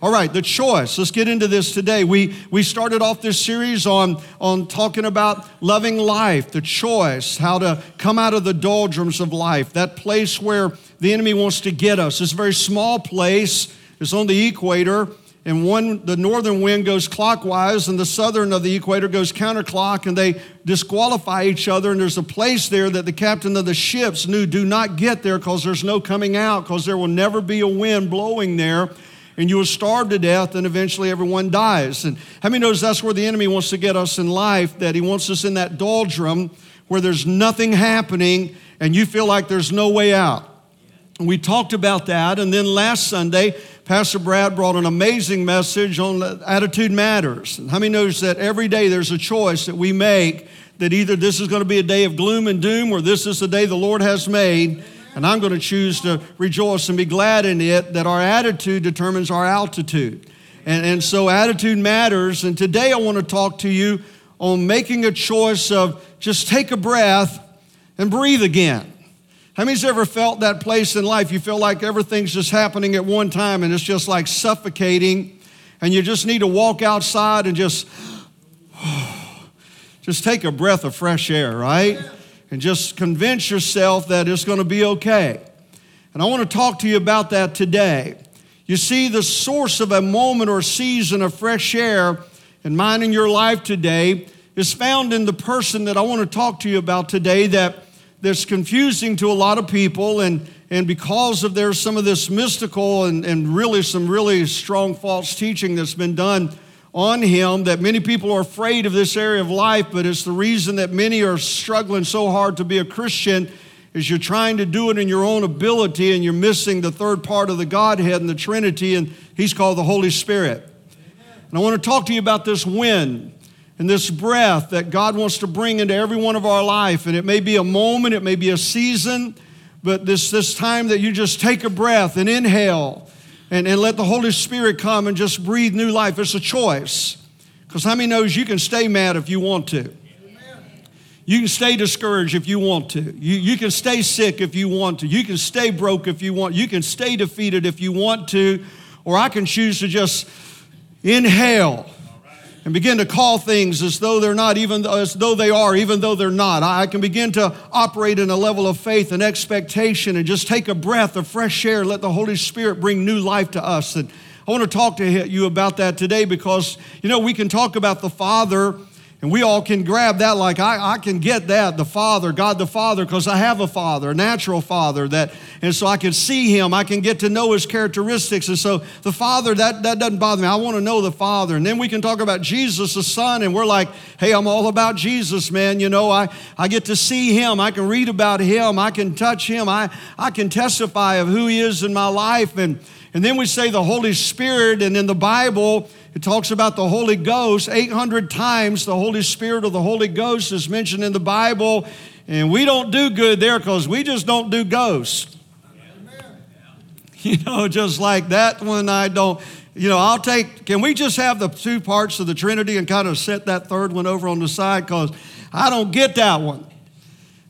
All right, the choice. Let's get into this today. We, we started off this series on, on talking about loving life, the choice, how to come out of the doldrums of life, that place where the enemy wants to get us. It's a very small place, it's on the equator, and one the northern wind goes clockwise and the southern of the equator goes counterclock and they disqualify each other and there's a place there that the captain of the ships knew do not get there because there's no coming out because there will never be a wind blowing there and you will starve to death, and eventually everyone dies. And how many knows that's where the enemy wants to get us in life, that he wants us in that doldrum where there's nothing happening and you feel like there's no way out. We talked about that, and then last Sunday, Pastor Brad brought an amazing message on attitude matters. And how many knows that every day there's a choice that we make that either this is going to be a day of gloom and doom or this is the day the Lord has made and I'm going to choose to rejoice and be glad in it that our attitude determines our altitude. And, and so attitude matters. And today I want to talk to you on making a choice of just take a breath and breathe again. How many's ever felt that place in life? You feel like everything's just happening at one time and it's just like suffocating, and you just need to walk outside and just, just take a breath of fresh air, right? And just convince yourself that it's going to be okay. And I want to talk to you about that today. You see, the source of a moment or season of fresh air in mine and your life today is found in the person that I want to talk to you about today that that's confusing to a lot of people and and because of there's some of this mystical and, and really some really strong false teaching that's been done on him that many people are afraid of this area of life, but it's the reason that many are struggling so hard to be a Christian is you're trying to do it in your own ability and you're missing the third part of the Godhead and the Trinity, and he's called the Holy Spirit. And I want to talk to you about this wind and this breath that God wants to bring into every one of our life. And it may be a moment, it may be a season, but this, this time that you just take a breath and inhale and, and let the Holy Spirit come and just breathe new life. It's a choice. Because how many knows you can stay mad if you want to? You can stay discouraged if you want to. You, you can stay sick if you want to. You can stay broke if you want. You can stay defeated if you want to. Or I can choose to just inhale and begin to call things as though they're not, even as though they are, even though they're not. I can begin to operate in a level of faith and expectation and just take a breath of fresh air, let the Holy Spirit bring new life to us. And I want to talk to you about that today because, you know, we can talk about the Father and we all can grab that like I, I can get that, the Father, God the Father, because I have a Father, a natural Father, that, and so I can see Him, I can get to know His characteristics. And so the Father, that, that doesn't bother me. I want to know the Father. And then we can talk about Jesus, the Son, and we're like, hey, I'm all about Jesus, man. You know, I, I get to see Him, I can read about Him, I can touch Him, I, I can testify of who He is in my life. And, and then we say the Holy Spirit, and in the Bible, it talks about the Holy Ghost. 800 times the Holy Spirit or the Holy Ghost is mentioned in the Bible. And we don't do good there because we just don't do ghosts. You know, just like that one, I don't. You know, I'll take, can we just have the two parts of the Trinity and kind of set that third one over on the side? Because I don't get that one.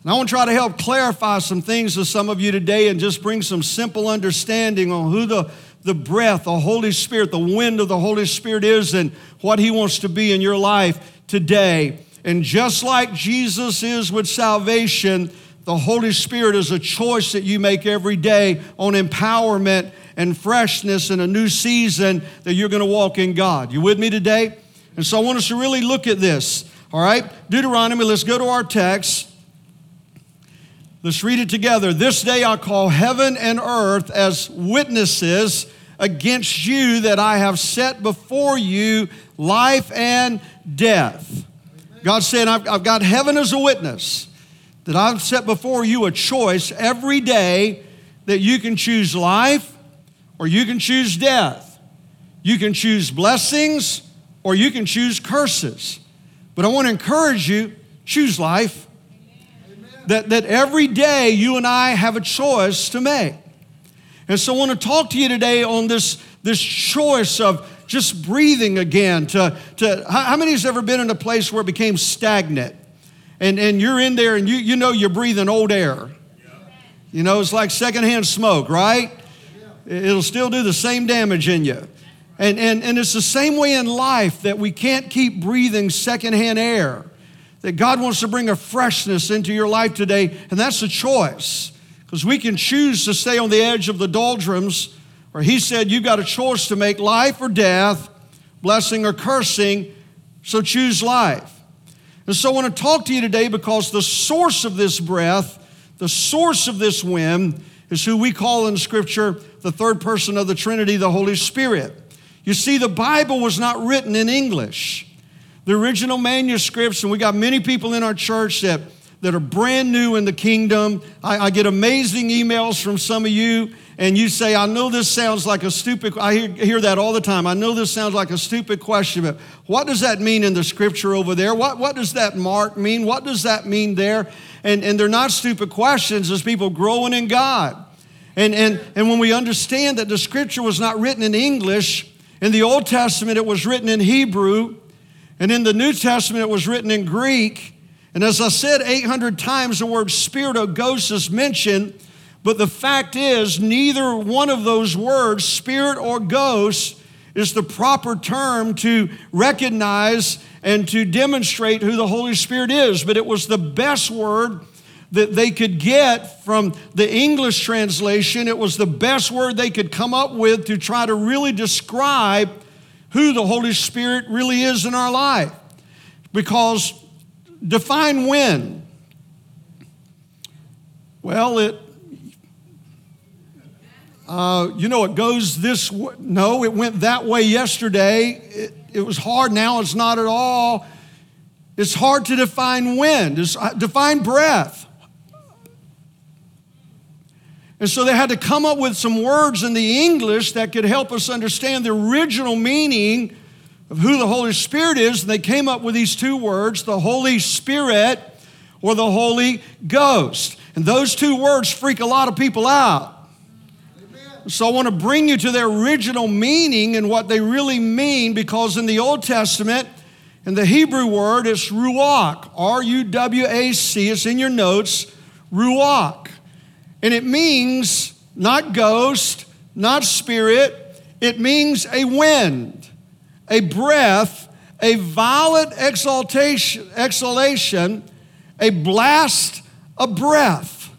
And I want to try to help clarify some things to some of you today and just bring some simple understanding on who the the breath, the Holy Spirit, the wind of the Holy Spirit is and what He wants to be in your life today. And just like Jesus is with salvation, the Holy Spirit is a choice that you make every day on empowerment and freshness in a new season that you're going to walk in God. You with me today? And so I want us to really look at this. All right? Deuteronomy, let's go to our text. Let's read it together. This day I call heaven and earth as witnesses against you that I have set before you life and death. God said, I've, I've got heaven as a witness that I've set before you a choice every day that you can choose life or you can choose death. You can choose blessings or you can choose curses. But I want to encourage you choose life that, that every day you and I have a choice to make. And so I want to talk to you today on this, this choice of just breathing again. To, to, how many has ever been in a place where it became stagnant? And, and you're in there and you, you know you're breathing old air. You know, it's like secondhand smoke, right? It'll still do the same damage in you. And, and, and it's the same way in life that we can't keep breathing secondhand air. That God wants to bring a freshness into your life today, and that's a choice. Because we can choose to stay on the edge of the doldrums, or He said, You've got a choice to make life or death, blessing or cursing, so choose life. And so I want to talk to you today because the source of this breath, the source of this wind, is who we call in Scripture the third person of the Trinity, the Holy Spirit. You see, the Bible was not written in English. The original manuscripts, and we got many people in our church that, that are brand new in the kingdom. I, I get amazing emails from some of you, and you say, I know this sounds like a stupid, I hear, hear that all the time. I know this sounds like a stupid question, but what does that mean in the scripture over there? What, what does that mark mean? What does that mean there? And, and they're not stupid questions, it's people growing in God. And, and, and when we understand that the scripture was not written in English, in the Old Testament it was written in Hebrew, and in the New Testament it was written in Greek. And as I said 800 times, the word spirit or ghost is mentioned, but the fact is, neither one of those words, spirit or ghost, is the proper term to recognize and to demonstrate who the Holy Spirit is. But it was the best word that they could get from the English translation. It was the best word they could come up with to try to really describe who the Holy Spirit really is in our life. Because define when. Well, it, uh, you know, it goes this way. No, it went that way yesterday. It, it was hard. Now it's not at all. It's hard to define when. It's, uh, define breath. And so they had to come up with some words in the English that could help us understand the original meaning of who the Holy Spirit is. And they came up with these two words the Holy Spirit or the Holy Ghost. And those two words freak a lot of people out. So I want to bring you to their original meaning and what they really mean because in the Old Testament, in the Hebrew word, it's ruach, R U W A C. It's in your notes, ruach. And it means not ghost, not spirit, it means a wind, a breath, a violent exaltation, exhalation, a blast, a breath.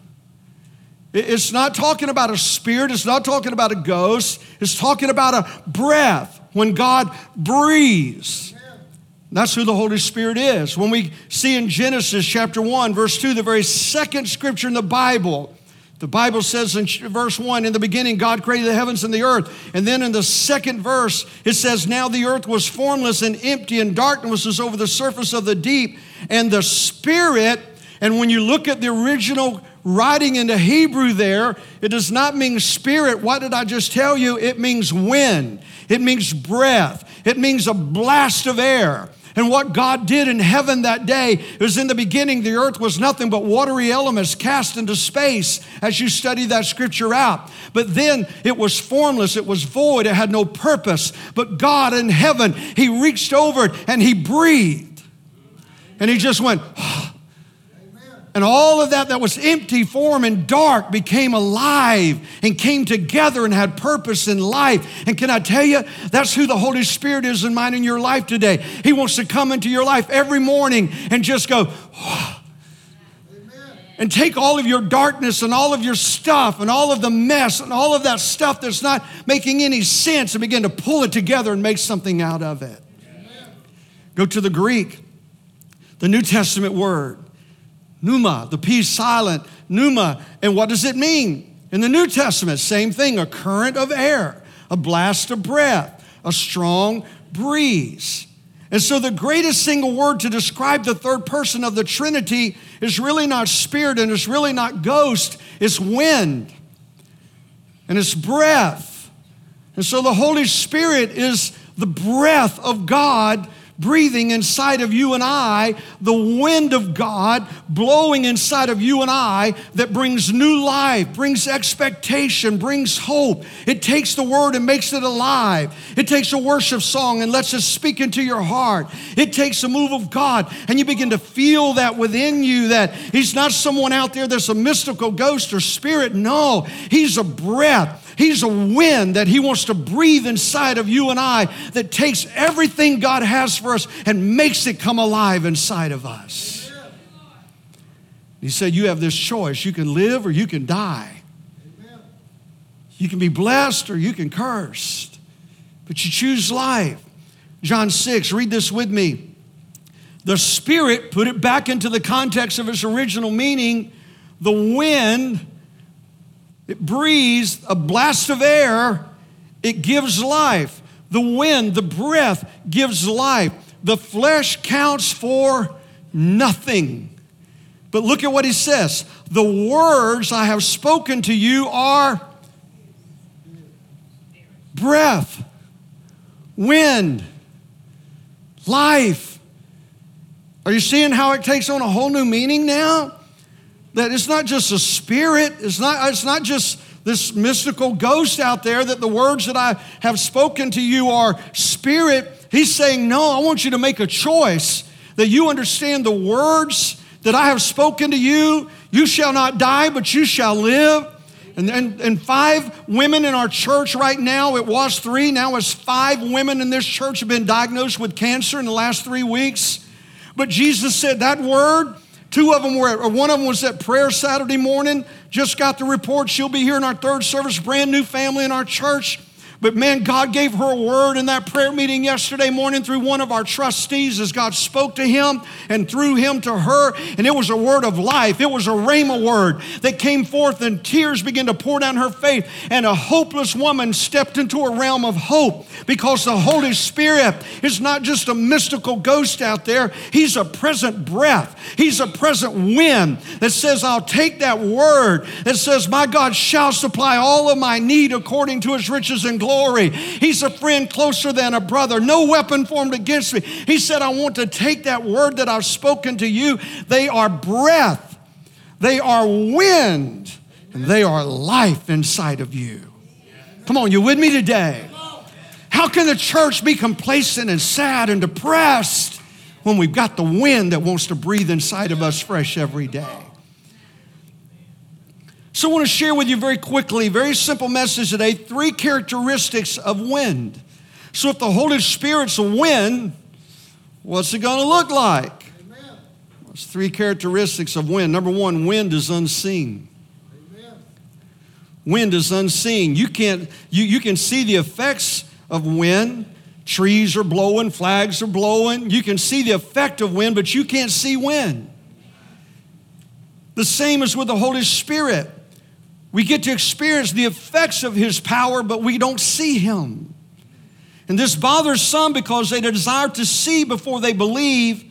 It's not talking about a spirit, it's not talking about a ghost, it's talking about a breath when God breathes. That's who the Holy Spirit is. When we see in Genesis chapter 1, verse 2, the very second scripture in the Bible, the Bible says in verse 1 In the beginning, God created the heavens and the earth. And then in the second verse, it says, Now the earth was formless and empty, and darkness was over the surface of the deep. And the Spirit, and when you look at the original writing in the Hebrew there, it does not mean spirit. What did I just tell you? It means wind, it means breath, it means a blast of air. And what God did in heaven that day was in the beginning, the earth was nothing but watery elements cast into space as you study that scripture out. But then it was formless, it was void, it had no purpose. But God in heaven, He reached over it and He breathed. And He just went, and all of that that was empty, form, and dark became alive and came together and had purpose in life. And can I tell you, that's who the Holy Spirit is in mine in your life today. He wants to come into your life every morning and just go, and take all of your darkness and all of your stuff and all of the mess and all of that stuff that's not making any sense and begin to pull it together and make something out of it. Go to the Greek, the New Testament word Pneuma, the P silent, Numa. And what does it mean? In the New Testament, same thing a current of air, a blast of breath, a strong breeze. And so, the greatest single word to describe the third person of the Trinity is really not spirit and it's really not ghost, it's wind and it's breath. And so, the Holy Spirit is the breath of God breathing inside of you and I, the wind of God blowing inside of you and I that brings new life, brings expectation, brings hope. It takes the word and makes it alive. It takes a worship song and lets it speak into your heart. It takes a move of God and you begin to feel that within you that He's not someone out there that's a mystical ghost or spirit. No, He's a breath. He's a wind that He wants to breathe inside of you and I that takes everything God has for us and makes it come alive inside of us. He said, You have this choice. You can live or you can die. You can be blessed or you can curse, but you choose life. John 6, read this with me. The Spirit, put it back into the context of its original meaning, the wind, it breathes a blast of air, it gives life. The wind, the breath gives life. The flesh counts for nothing. But look at what he says the words I have spoken to you are breath, wind, life. Are you seeing how it takes on a whole new meaning now? That it's not just a spirit, it's not, it's not just this mystical ghost out there, that the words that I have spoken to you are spirit. He's saying, No, I want you to make a choice that you understand the words that I have spoken to you. You shall not die, but you shall live. And, and, and five women in our church right now, it was three, now it's five women in this church have been diagnosed with cancer in the last three weeks. But Jesus said that word, two of them were, or one of them was at prayer Saturday morning, just got the report. She'll be here in our third service, brand new family in our church. But man, God gave her a word in that prayer meeting yesterday morning through one of our trustees as God spoke to him and through him to her. And it was a word of life. It was a rhema word that came forth and tears began to pour down her face. And a hopeless woman stepped into a realm of hope because the Holy Spirit is not just a mystical ghost out there. He's a present breath. He's a present wind that says, I'll take that word that says, my God shall supply all of my need according to his riches and glory glory. He's a friend closer than a brother. No weapon formed against me. He said, I want to take that word that I've spoken to you. They are breath, they are wind, and they are life inside of you. Come on, you with me today? How can the church be complacent and sad and depressed when we've got the wind that wants to breathe inside of us fresh every day? So, I want to share with you very quickly, very simple message today three characteristics of wind. So, if the Holy Spirit's a wind, what's it going to look like? Amen. There's three characteristics of wind. Number one, wind is unseen. Amen. Wind is unseen. You, can't, you, you can see the effects of wind. Trees are blowing, flags are blowing. You can see the effect of wind, but you can't see wind. The same is with the Holy Spirit. We get to experience the effects of his power, but we don't see him. And this bothers some because they desire to see before they believe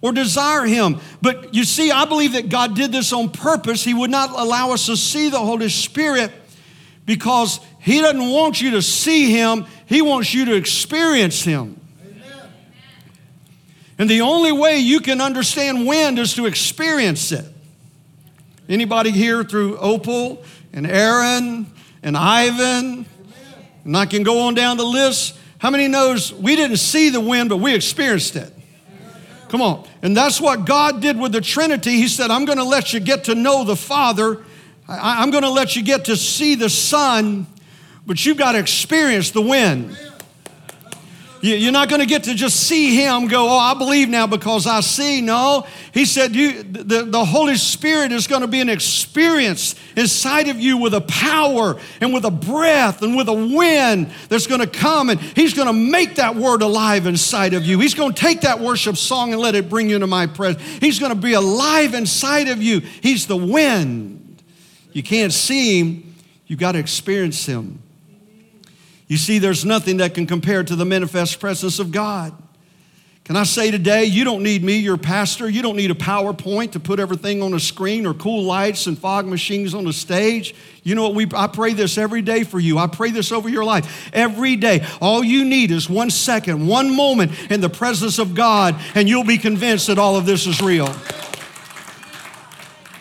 or desire him. But you see, I believe that God did this on purpose. He would not allow us to see the Holy Spirit because he doesn't want you to see him, he wants you to experience him. Amen. And the only way you can understand wind is to experience it. Anybody here through Opal and Erin and Ivan? And I can go on down the list. How many knows we didn't see the wind, but we experienced it? Come on. And that's what God did with the Trinity. He said, I'm going to let you get to know the Father. I'm going to let you get to see the Son, but you've got to experience the wind. You're not going to get to just see him go, oh, I believe now because I see. No, he said you, the, the Holy Spirit is going to be an experience inside of you with a power and with a breath and with a wind that's going to come and he's going to make that word alive inside of you. He's going to take that worship song and let it bring you into my presence. He's going to be alive inside of you. He's the wind. You can't see him, you've got to experience him. You see, there's nothing that can compare to the manifest presence of God. Can I say today, you don't need me, your pastor. You don't need a PowerPoint to put everything on a screen or cool lights and fog machines on the stage. You know what? We, I pray this every day for you. I pray this over your life every day. All you need is one second, one moment in the presence of God, and you'll be convinced that all of this is real.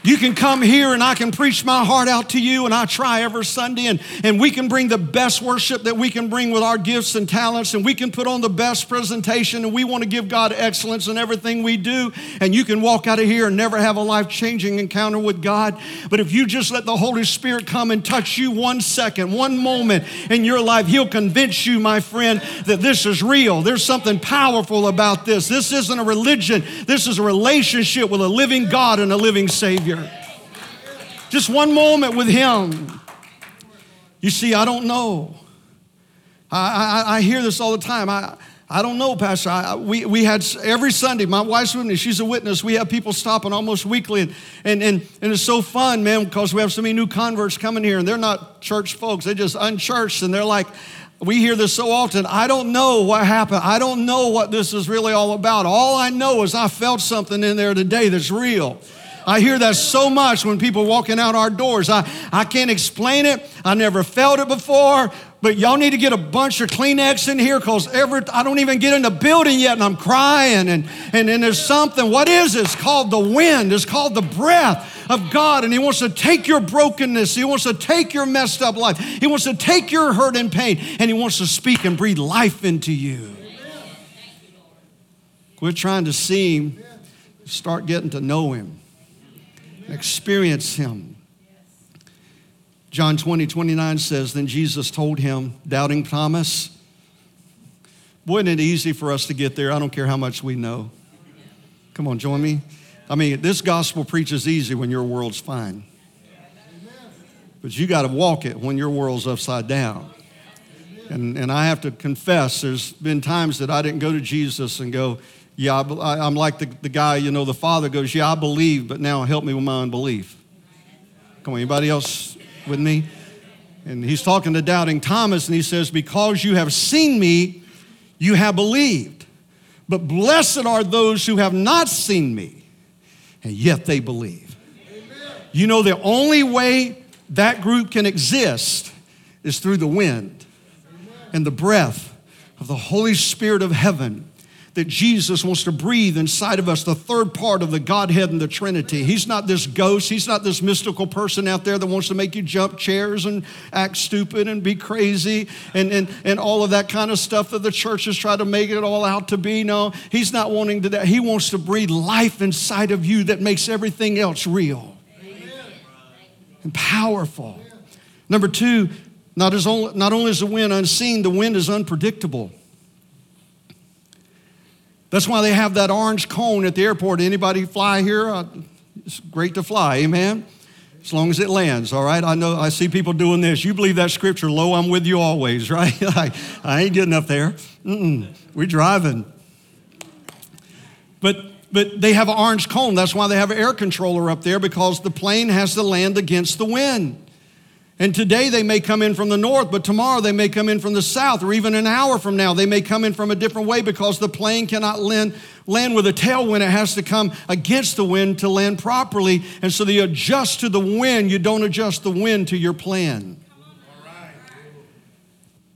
You can come here and I can preach my heart out to you, and I try every Sunday, and, and we can bring the best worship that we can bring with our gifts and talents, and we can put on the best presentation, and we want to give God excellence in everything we do. And you can walk out of here and never have a life changing encounter with God. But if you just let the Holy Spirit come and touch you one second, one moment in your life, He'll convince you, my friend, that this is real. There's something powerful about this. This isn't a religion, this is a relationship with a living God and a living Savior. Just one moment with Him. You see, I don't know. I, I, I hear this all the time. I, I don't know, Pastor. I, we, we had every Sunday, my wife's with me, she's a witness. We have people stopping almost weekly. And, and, and, and it's so fun, man, because we have so many new converts coming here and they're not church folks, they're just unchurched. And they're like, we hear this so often. I don't know what happened. I don't know what this is really all about. All I know is I felt something in there today that's real. I hear that so much when people walking out our doors. I, I can't explain it. I never felt it before, but y'all need to get a bunch of Kleenex in here because every I don't even get in the building yet and I'm crying and, and, and there's something. What is it? It's called the wind. It's called the breath of God. And He wants to take your brokenness. He wants to take your messed up life. He wants to take your hurt and pain and He wants to speak and breathe life into you. Quit trying to see Him. Start getting to know Him experience him. John 20, 29 says, Then Jesus told him, Doubting Thomas, wasn't it easy for us to get there? I don't care how much we know. Come on, join me. I mean, this gospel preaches easy when your world's fine. But you got to walk it when your world's upside down. And, and I have to confess, there's been times that I didn't go to Jesus and go, yeah, I, am like the, the guy, you know, the father goes, Yeah, I believe, but now help me with my unbelief. Come on, anybody else with me? And he's talking to doubting Thomas, and he says, Because you have seen me, you have believed. But blessed are those who have not seen me, and yet they believe. Amen. You know, the only way that group can exist is through the wind and the breath of the Holy Spirit of heaven that Jesus wants to breathe inside of us, the third part of the Godhead and the Trinity. He's not this ghost, He's not this mystical person out there that wants to make you jump chairs and act stupid and be crazy and, and, and all of that kind of stuff that the church churches try to make it all out to be. No, He's not wanting to that. He wants to breathe life inside of you that makes everything else real Amen. and powerful. Number two, not, as only, not only is the wind unseen, the wind is unpredictable. That's why they have that orange cone at the airport. Anybody fly here? Uh, it's great to fly, amen? As long as it lands, all right? I know I see people doing this. You believe that scripture, lo, I'm with you always, right? I, I ain't getting up there. Mm-mm. We're driving. But but they have an orange cone. That's why they have an air controller up there because the plane has to land against the wind. And today they may come in from the north, but tomorrow they may come in from the south, or even an hour from now they may come in from a different way because the plane cannot land, land with a tailwind. It has to come against the wind to land properly. And so they adjust to the wind. You don't adjust the wind to your plan.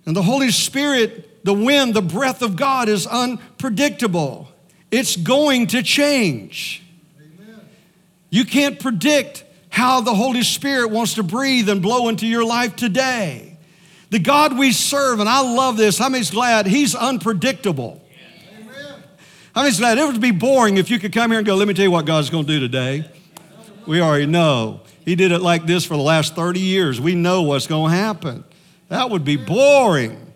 And the Holy Spirit, the wind, the breath of God is unpredictable. It's going to change. You can't predict how the Holy Spirit wants to breathe and blow into your life today. The God we serve, and I love this, how many's glad He's unpredictable? How many's glad it would be boring if you could come here and go, let me tell you what God's going to do today? We already know. He did it like this for the last 30 years. We know what's going to happen. That would be boring.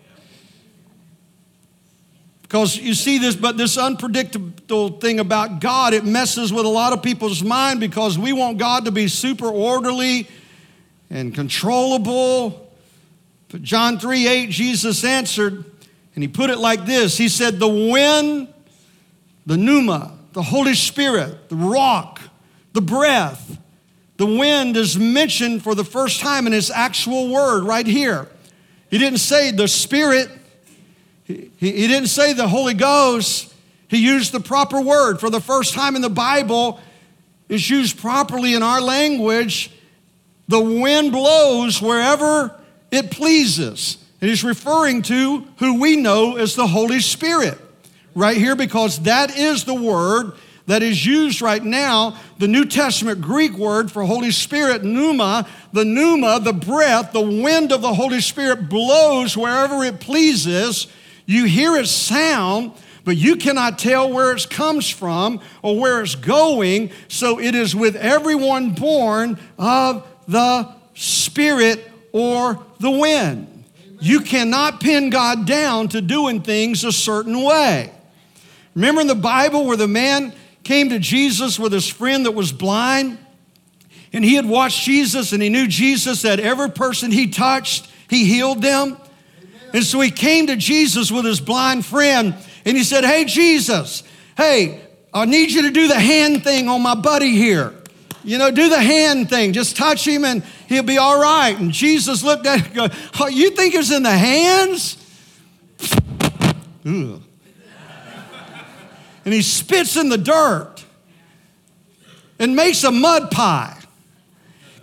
Because you see this, but this unpredictable thing about God, it messes with a lot of people's mind because we want God to be super orderly and controllable. But John 3 8, Jesus answered, and he put it like this He said, The wind, the pneuma, the Holy Spirit, the ruach, the breath, the wind is mentioned for the first time in his actual word right here. He didn't say the Spirit. He, he didn't say the Holy Ghost. He used the proper word. For the first time in the Bible, is used properly in our language. The wind blows wherever it pleases. And he's referring to who we know as the Holy Spirit right here because that is the word that is used right now, the New Testament Greek word for Holy Spirit, pneuma, the pneuma, the breath, the wind of the Holy Spirit blows wherever it pleases. You hear its sound, but you cannot tell where it comes from or where it's going. So it is with everyone born of the Spirit or the wind. You cannot pin God down to doing things a certain way. Remember in the Bible where the man came to Jesus with his friend that was blind? And he had watched Jesus and he knew Jesus that every person he touched, he healed them. And so he came to Jesus with his blind friend and he said, Hey, Jesus, hey, I need you to do the hand thing on my buddy here. You know, do the hand thing. Just touch him and he'll be all right. And Jesus looked at him and go, oh, You think it's in the hands? And he spits in the dirt and makes a mud pie.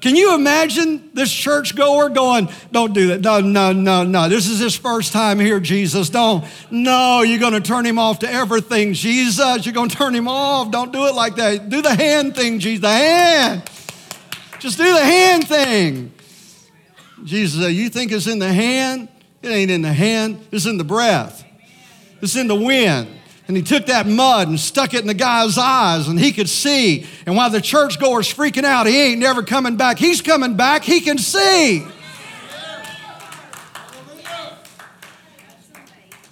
Can you imagine this church goer going, Don't do that. No, no, no, no. This is his first time here, Jesus. Don't. No, you're going to turn him off to everything, Jesus. You're going to turn him off. Don't do it like that. Do the hand thing, Jesus. The hand. Just do the hand thing. Jesus said, You think it's in the hand? It ain't in the hand, it's in the breath, it's in the wind and he took that mud and stuck it in the guy's eyes and he could see. And while the churchgoer's freaking out, he ain't never coming back. He's coming back, he can see.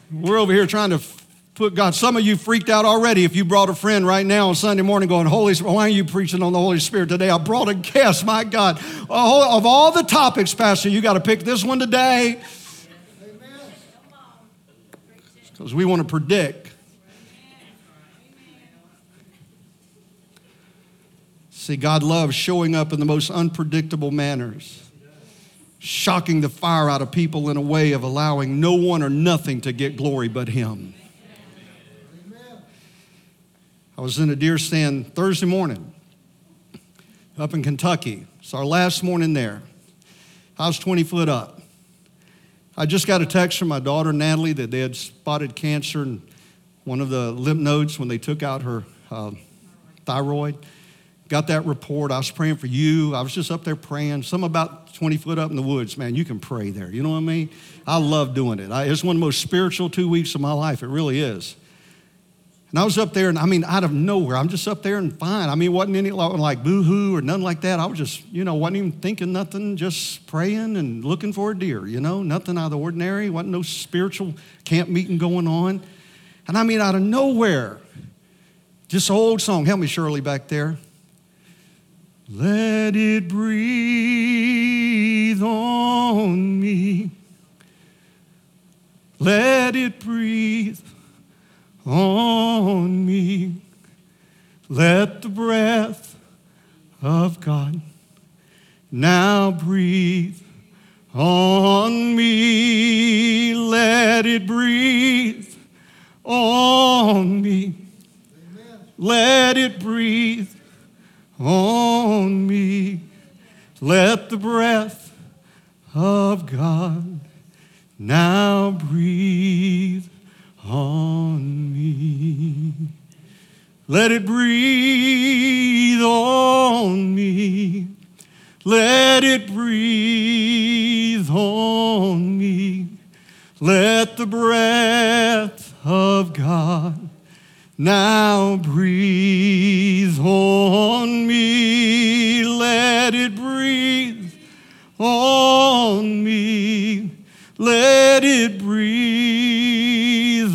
We're over here trying to put God. Some of you freaked out already if you brought a friend right now on Sunday morning going, Holy Spirit, why are you preaching on the Holy Spirit today? I brought a guest, my God. Of all the topics, Pastor, you got to pick this one today. Because we want to predict See, God loves showing up in the most unpredictable manners, shocking the fire out of people in a way of allowing no one or nothing to get glory but Him. I was in a deer stand Thursday morning up in Kentucky. It's our last morning there. I was 20 foot up. I just got a text from my daughter, Natalie, that they had spotted cancer in one of the lymph nodes when they took out her uh, thyroid got that report. I was praying for you. I was just up there praying. Some about 20 foot up in the woods, man, you can pray there. You know what I mean? I love doing it. I, it's one of the most spiritual two weeks of my life. It really is. And I was up there, and I mean, out of nowhere, I'm just up there and fine. I mean, wasn't any like boo hoo or nothing like that. I was just, you know, wasn't even thinking nothing, just praying and looking for a deer, you know, nothing out of the ordinary. Wasn't no spiritual camp meeting going on. And I mean, out of nowhere, just old song. Help me, Shirley, back there. Let it breathe on me. Let it breathe on me. Let the breath of God now breathe on me. Let it breathe on me. Amen. Let it breathe on me. Let the breath of God now breathe on me. Let it breathe on me. Let it breathe on me. Let the breath of God now breathe on me, let it breathe on me, let it breathe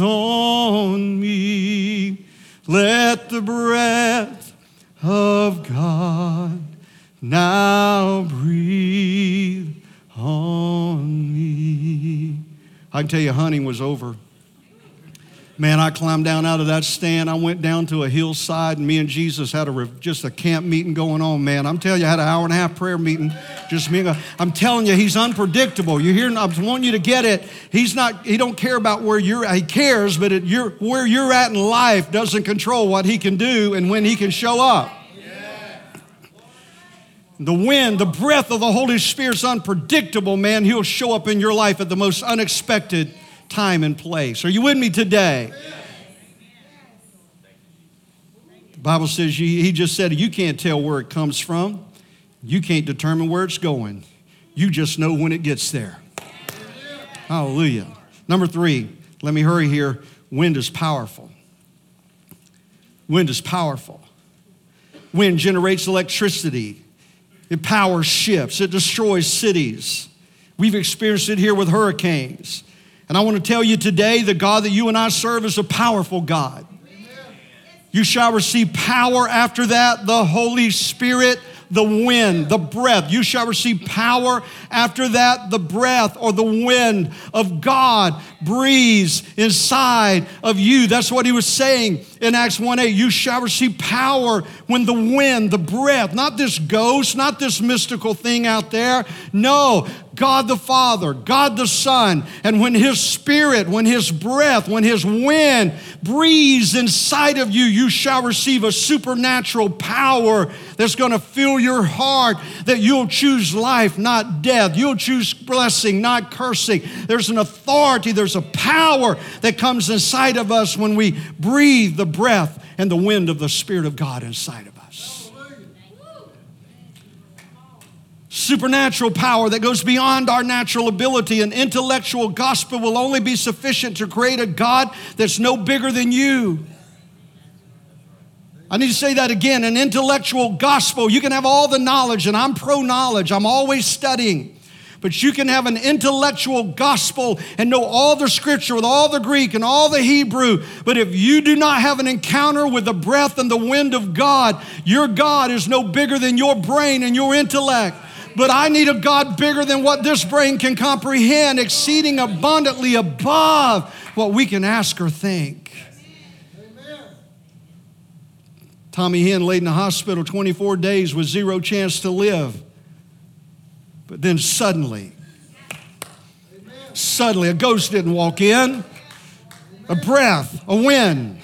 on me, let the breath of God now breathe on me. I can tell you, hunting was over Man, I climbed down out of that stand. I went down to a hillside, and me and Jesus had a just a camp meeting going on. Man, I'm telling you, I had an hour and a half prayer meeting. Just me. I'm telling you, he's unpredictable. You hear? I want you to get it. He's not. He don't care about where you're. He cares, but it, you're, where you're at in life doesn't control what he can do and when he can show up. The wind, the breath of the Holy Spirit's unpredictable, man. He'll show up in your life at the most unexpected time and place. Are you with me today? The Bible says he just said you can't tell where it comes from. You can't determine where it's going. You just know when it gets there. Hallelujah. Number three, let me hurry here. Wind is powerful. Wind is powerful. Wind generates electricity, it powers ships, it destroys cities. We've experienced it here with hurricanes. And I want to tell you today the God that you and I serve is a powerful God. You shall receive power after that, the Holy Spirit the wind, the breath. You shall receive power. After that, the breath or the wind of God breathes inside of you. That's what he was saying in Acts 1 8. You shall receive power when the wind, the breath, not this ghost, not this mystical thing out there. No, God the Father, God the Son, and when His Spirit, when His breath, when His wind breathes inside of you, you shall receive a supernatural power that's going to fill your heart that you'll choose life, not death. You'll choose blessing, not cursing. There's an authority, there's a power that comes inside of us when we breathe the breath and the wind of the Spirit of God inside of us. supernatural power that goes beyond our natural ability. An intellectual gospel will only be sufficient to create a God that's no bigger than you. I need to say that again. An intellectual gospel, you can have all the knowledge, and I'm pro knowledge, I'm always studying. But you can have an intellectual gospel and know all the scripture with all the Greek and all the Hebrew. But if you do not have an encounter with the breath and the wind of God, your God is no bigger than your brain and your intellect. But I need a God bigger than what this brain can comprehend, exceeding abundantly above what we can ask or think. Tommy Hinn laid in the hospital 24 days with zero chance to live. But then suddenly, suddenly, a ghost didn't walk in. A breath, a wind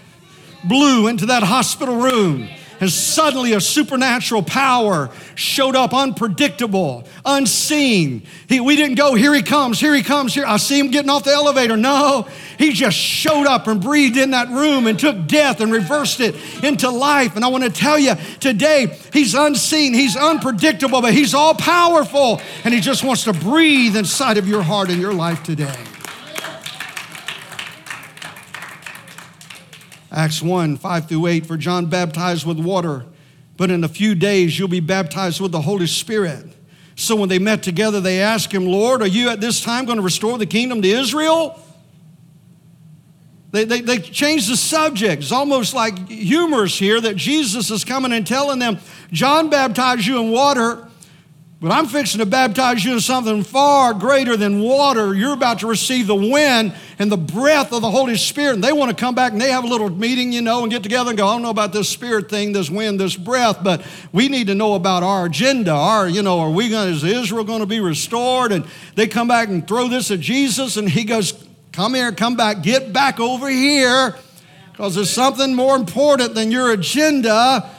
blew into that hospital room and suddenly a supernatural power showed up, unpredictable, unseen. He, we didn't go, here he comes, here he comes, here. I see him getting off the elevator. No, he just showed up and breathed in that room and took death and reversed it into life. And I want to tell you today, he's unseen, he's unpredictable, but he's all powerful. And he just wants to breathe inside of your heart and your life today. Acts 1 5 through 8 For John baptized with water, but in a few days you'll be baptized with the Holy Spirit. So when they met together, they asked him, Lord, are you at this time going to restore the kingdom to Israel? They, they, they changed the subject. It's almost like humorous here that Jesus is coming and telling them, John baptized you in water, but I'm fixing to baptize you in something far greater than water. You're about to receive the wind and the breath of the Holy Spirit. And they want to come back and they have a little meeting, you know, and get together and go, I don't know about this spirit thing, this wind, this breath, but we need to know about our agenda. Our, you know, are we going, is Israel going to be restored? And they come back and throw this at Jesus, and he goes, Come here, come back, get back over here, because there's something more important than your agenda.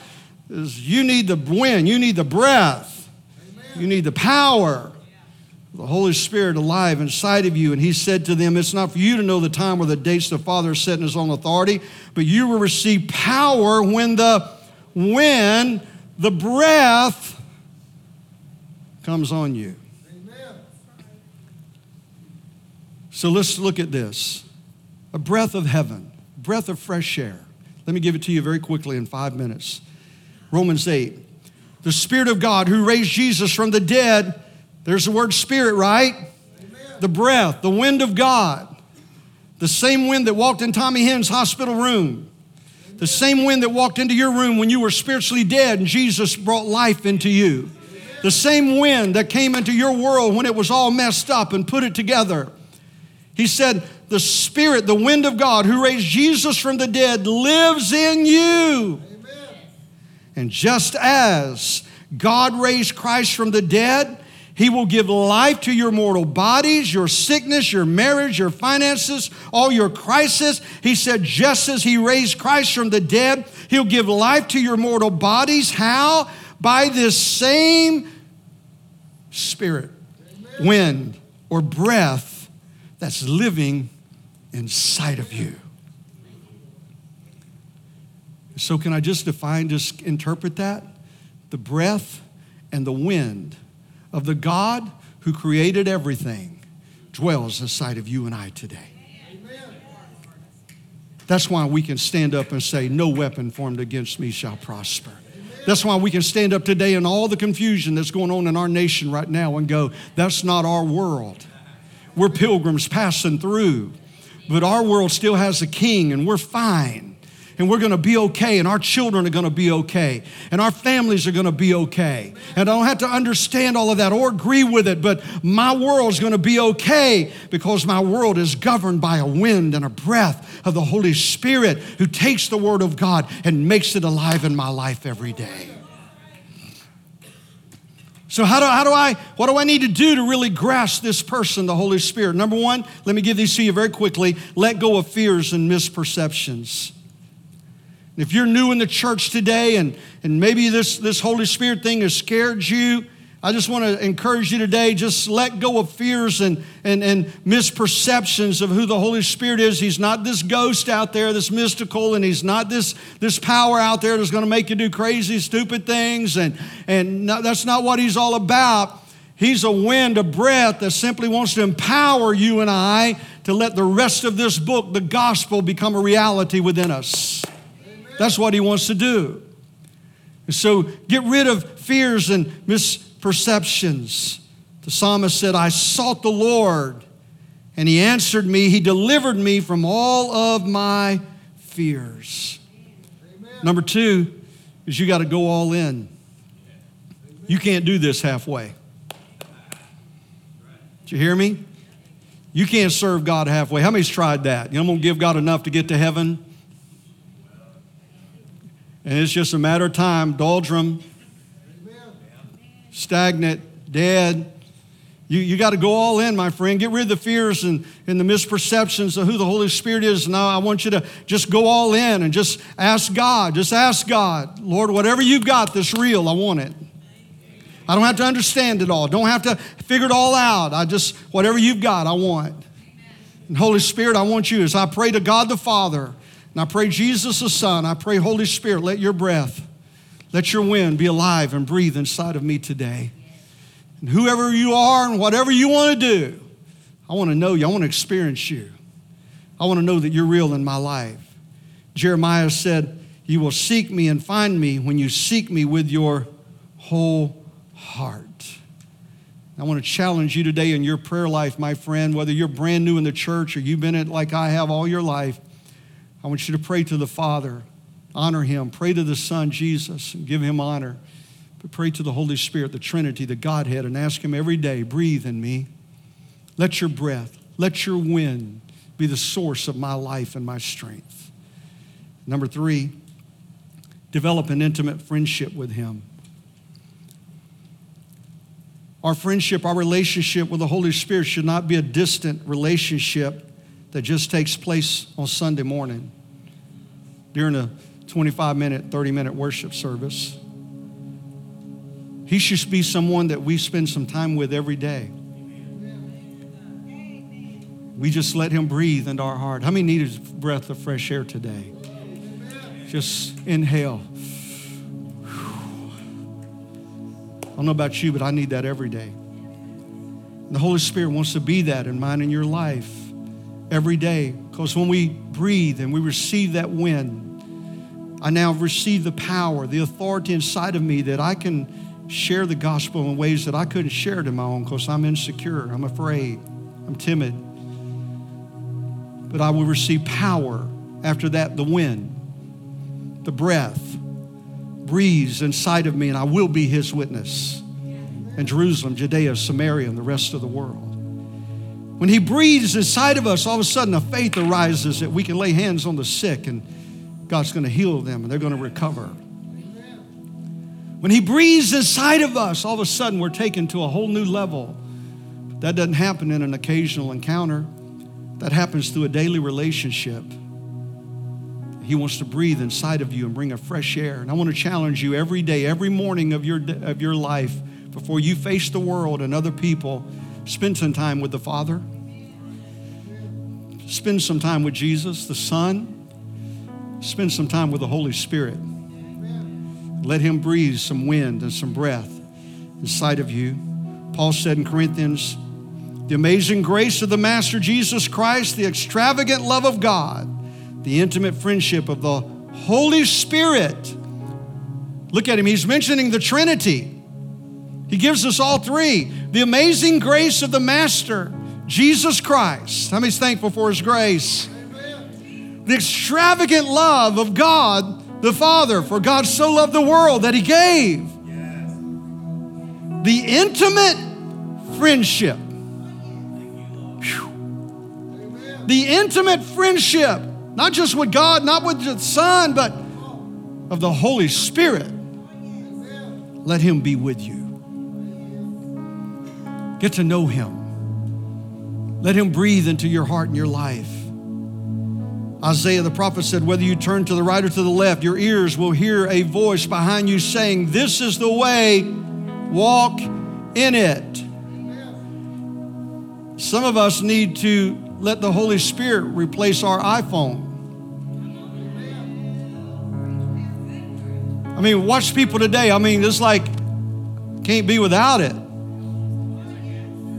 Is you need the wind, you need the breath. You need the power of the Holy Spirit alive inside of you. And he said to them, It's not for you to know the time or the dates the Father has set in his own authority, but you will receive power when the when the breath comes on you. Amen. So let's look at this. A breath of heaven, breath of fresh air. Let me give it to you very quickly in five minutes. Romans 8 the Spirit of God who raised Jesus from the dead. There's the word Spirit, right? Amen. The breath, the wind of God. The same wind that walked in Tommy Hinn's hospital room. The same wind that walked into your room when you were spiritually dead and Jesus brought life into you. The same wind that came into your world when it was all messed up and put it together. He said, The Spirit, the wind of God who raised Jesus from the dead, lives in you. And just as God raised Christ from the dead, he will give life to your mortal bodies, your sickness, your marriage, your finances, all your crisis. He said, just as He raised Christ from the dead, He'll give life to your mortal bodies. How? By this same Spirit, Amen. wind, or breath that's living inside of you. So, can I just define, just interpret that? The breath and the wind of the God who created everything dwells inside of you and I today. That's why we can stand up and say, No weapon formed against me shall prosper. That's why we can stand up today in all the confusion that's going on in our nation right now and go, That's not our world. We're pilgrims passing through, but our world still has a king and we're fine and we're going to be okay, and our children are going to be okay, and our families are going to be okay. And I don't have to understand all of that or agree with it, but my world's going to be okay because my world is governed by a wind and a breath of the Holy Spirit who takes the Word of God and makes it alive in my life every day. So, how do, how do I, what do I need to do to really grasp this person, the Holy Spirit? Number one, let me give these to you very quickly. Let go of fears and misperceptions. If you're new in the church today and, and maybe this, this Holy Spirit thing has scared you, I just want to encourage you today just let go of fears and, and, and misperceptions of who the Holy Spirit is. He's not this ghost out there that's mystical, and He's not this, this power out there that's going to make you do crazy, stupid things. And, and no, that's not what He's all about. He's a wind, a breath that simply wants to empower you and I to let the rest of this book, the gospel, become a reality within us. That's what he wants to do. so get rid of fears and misperceptions. The psalmist said, I sought the Lord, and he answered me. He delivered me from all of my fears. Amen. Number two is you got to go all in. You can't do this halfway. Did you hear me? You can't serve God halfway. How many's tried that? You know, I'm going to give God enough to get to heaven. And it's just a matter of time, doldrum, stagnant, dead. You, you got to go all in, my friend. Get rid of the fears and, and the misperceptions of who the Holy Spirit is. Now, I want you to just go all in and just ask God. Just ask God, Lord, whatever you've got that's real, I want it. I don't have to understand it all. Don't have to figure it all out. I just, whatever you've got, I want. And Holy Spirit, I want you as I pray to God the Father and I pray, Jesus the Son, I pray, Holy Spirit, let your breath, let your wind be alive and breathe inside of me today. And whoever you are and whatever you want to do, I want to know you. I want to experience you. I want to know that you're real in my life. Jeremiah said, You will seek me and find me when you seek me with your whole heart. I want to challenge you today in your prayer life, my friend, whether you're brand new in the church or you've been it like I have all your life. I want you to pray to the Father, honor Him. Pray to the Son, Jesus, and give Him honor. But pray to the Holy Spirit, the Trinity, the Godhead, and ask Him every day breathe in me. Let your breath, let your wind be the source of my life and my strength. Number three, develop an intimate friendship with Him. Our friendship, our relationship with the Holy Spirit should not be a distant relationship that just takes place on Sunday morning during a 25 minute, 30 minute worship service. He should be someone that we spend some time with every day. We just let him breathe into our heart. How many need a breath of fresh air today? Just inhale. I don't know about you, but I need that every day. The Holy Spirit wants to be that in mine and your life every day. Because when we breathe and we receive that wind, I now receive the power, the authority inside of me that I can share the gospel in ways that I couldn't share it in my own because I'm insecure, I'm afraid, I'm timid. But I will receive power after that, the wind, the breath breathes inside of me, and I will be his witness in Jerusalem, Judea, Samaria, and the rest of the world. When He breathes inside of us, all of a sudden a faith arises that we can lay hands on the sick and God's going to heal them and they're going to recover. When He breathes inside of us, all of a sudden we're taken to a whole new level. But That doesn't happen in an occasional encounter, that happens through a daily relationship. He wants to breathe inside of you and bring a fresh air. And I want to challenge you every day, every morning of your, of your life, before you face the world and other people Spend some time with the Father. Spend some time with Jesus, the Son. Spend some time with the Holy Spirit. Let Him breathe some wind and some breath inside of you. Paul said in Corinthians, the amazing grace of the Master Jesus Christ, the extravagant love of God, the intimate friendship of the Holy Spirit. Look at him, he's mentioning the Trinity. He gives us all three. The amazing grace of the Master, Jesus Christ. How many's thankful for his grace? The extravagant love of God the Father, for God so loved the world that he gave. The intimate friendship the intimate friendship, not just with God, not with the Son, but of the Holy Spirit. Let Him be with you. Get to know Him. Let Him breathe into your heart and your life. Isaiah the prophet said, Whether you turn to the right or to the left, your ears will hear a voice behind you saying, This is the way, walk in it. Some of us need to let the Holy Spirit replace our iPhone. I mean, watch people today. I mean, it's like can't be without it.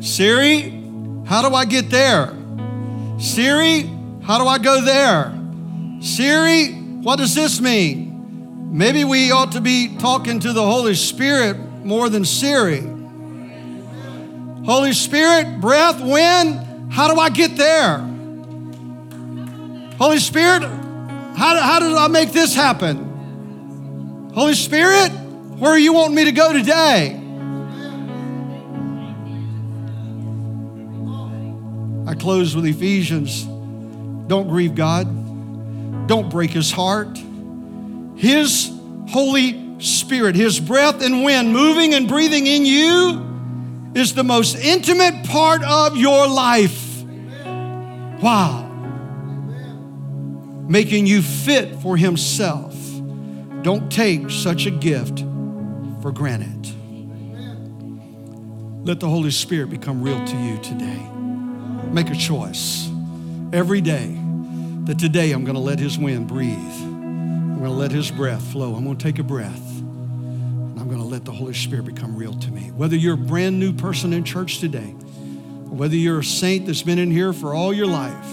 Siri, how do I get there? Siri, how do I go there? Siri, what does this mean? Maybe we ought to be talking to the Holy Spirit more than Siri. Holy Spirit, breath, wind, how do I get there? Holy Spirit, how, how did I make this happen? Holy Spirit, where you wanting me to go today? I close with Ephesians. Don't grieve God. Don't break his heart. His Holy Spirit, his breath and wind moving and breathing in you is the most intimate part of your life. Wow. Making you fit for Himself. Don't take such a gift for granted. Let the Holy Spirit become real to you today. Make a choice every day that today I'm going to let His wind breathe. I'm going to let His breath flow. I'm going to take a breath. And I'm going to let the Holy Spirit become real to me. Whether you're a brand new person in church today, whether you're a saint that's been in here for all your life,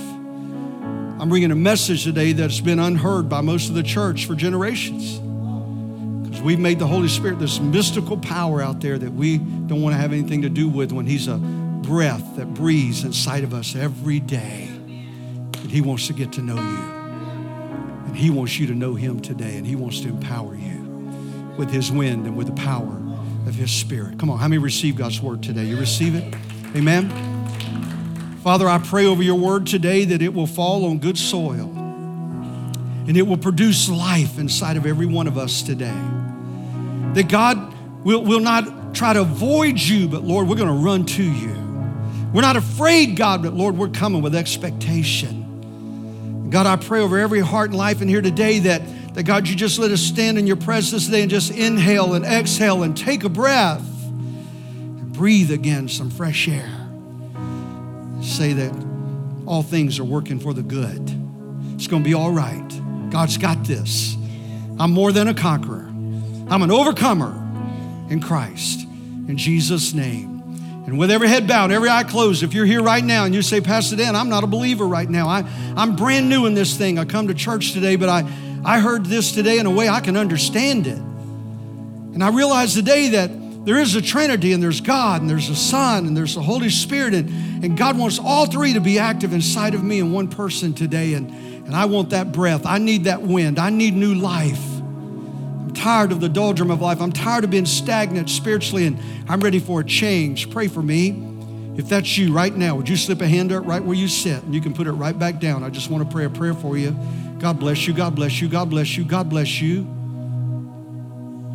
I'm bringing a message today that's been unheard by most of the church for generations. Because we've made the Holy Spirit this mystical power out there that we don't want to have anything to do with when He's a breath that breathes inside of us every day. And He wants to get to know you. And He wants you to know Him today. And He wants to empower you with His wind and with the power of His Spirit. Come on, how many receive God's word today? You receive it? Amen. Father, I pray over your word today that it will fall on good soil and it will produce life inside of every one of us today. That God will, will not try to avoid you, but Lord, we're going to run to you. We're not afraid, God, but Lord, we're coming with expectation. God, I pray over every heart and life in here today that, that God, you just let us stand in your presence today and just inhale and exhale and take a breath and breathe again some fresh air. Say that all things are working for the good. It's going to be all right. God's got this. I'm more than a conqueror, I'm an overcomer in Christ. In Jesus' name. And with every head bowed, every eye closed, if you're here right now and you say, Pastor Dan, I'm not a believer right now. I, I'm brand new in this thing. I come to church today, but I, I heard this today in a way I can understand it. And I realized today that there is a Trinity, and there's God, and there's a Son, and there's the Holy Spirit, and, and God wants all three to be active inside of me in one person today. And, and I want that breath. I need that wind. I need new life. I'm tired of the doldrum of life. I'm tired of being stagnant spiritually, and I'm ready for a change. Pray for me. If that's you right now, would you slip a hand up right where you sit? And you can put it right back down. I just want to pray a prayer for you. God bless you. God bless you. God bless you. God bless you.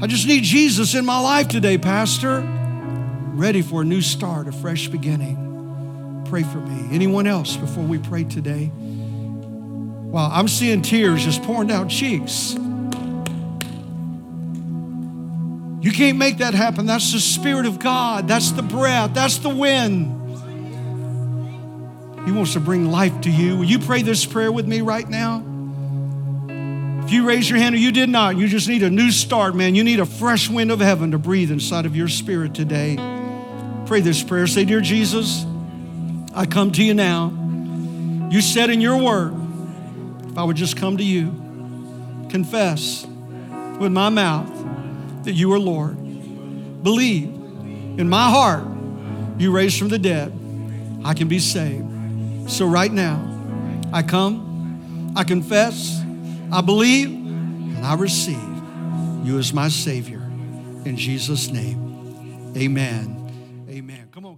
I just need Jesus in my life today, Pastor. I'm ready for a new start, a fresh beginning. Pray for me. Anyone else before we pray today? Wow, I'm seeing tears just pouring down cheeks. You can't make that happen. That's the Spirit of God. That's the breath. That's the wind. He wants to bring life to you. Will you pray this prayer with me right now? If you raise your hand or you did not, you just need a new start, man. You need a fresh wind of heaven to breathe inside of your spirit today. Pray this prayer. Say, Dear Jesus, I come to you now. You said in your word, if I would just come to you, confess with my mouth that you are Lord, believe in my heart you raised from the dead, I can be saved. So right now, I come, I confess, I believe, and I receive you as my Savior. In Jesus' name, amen. Amen. Come on?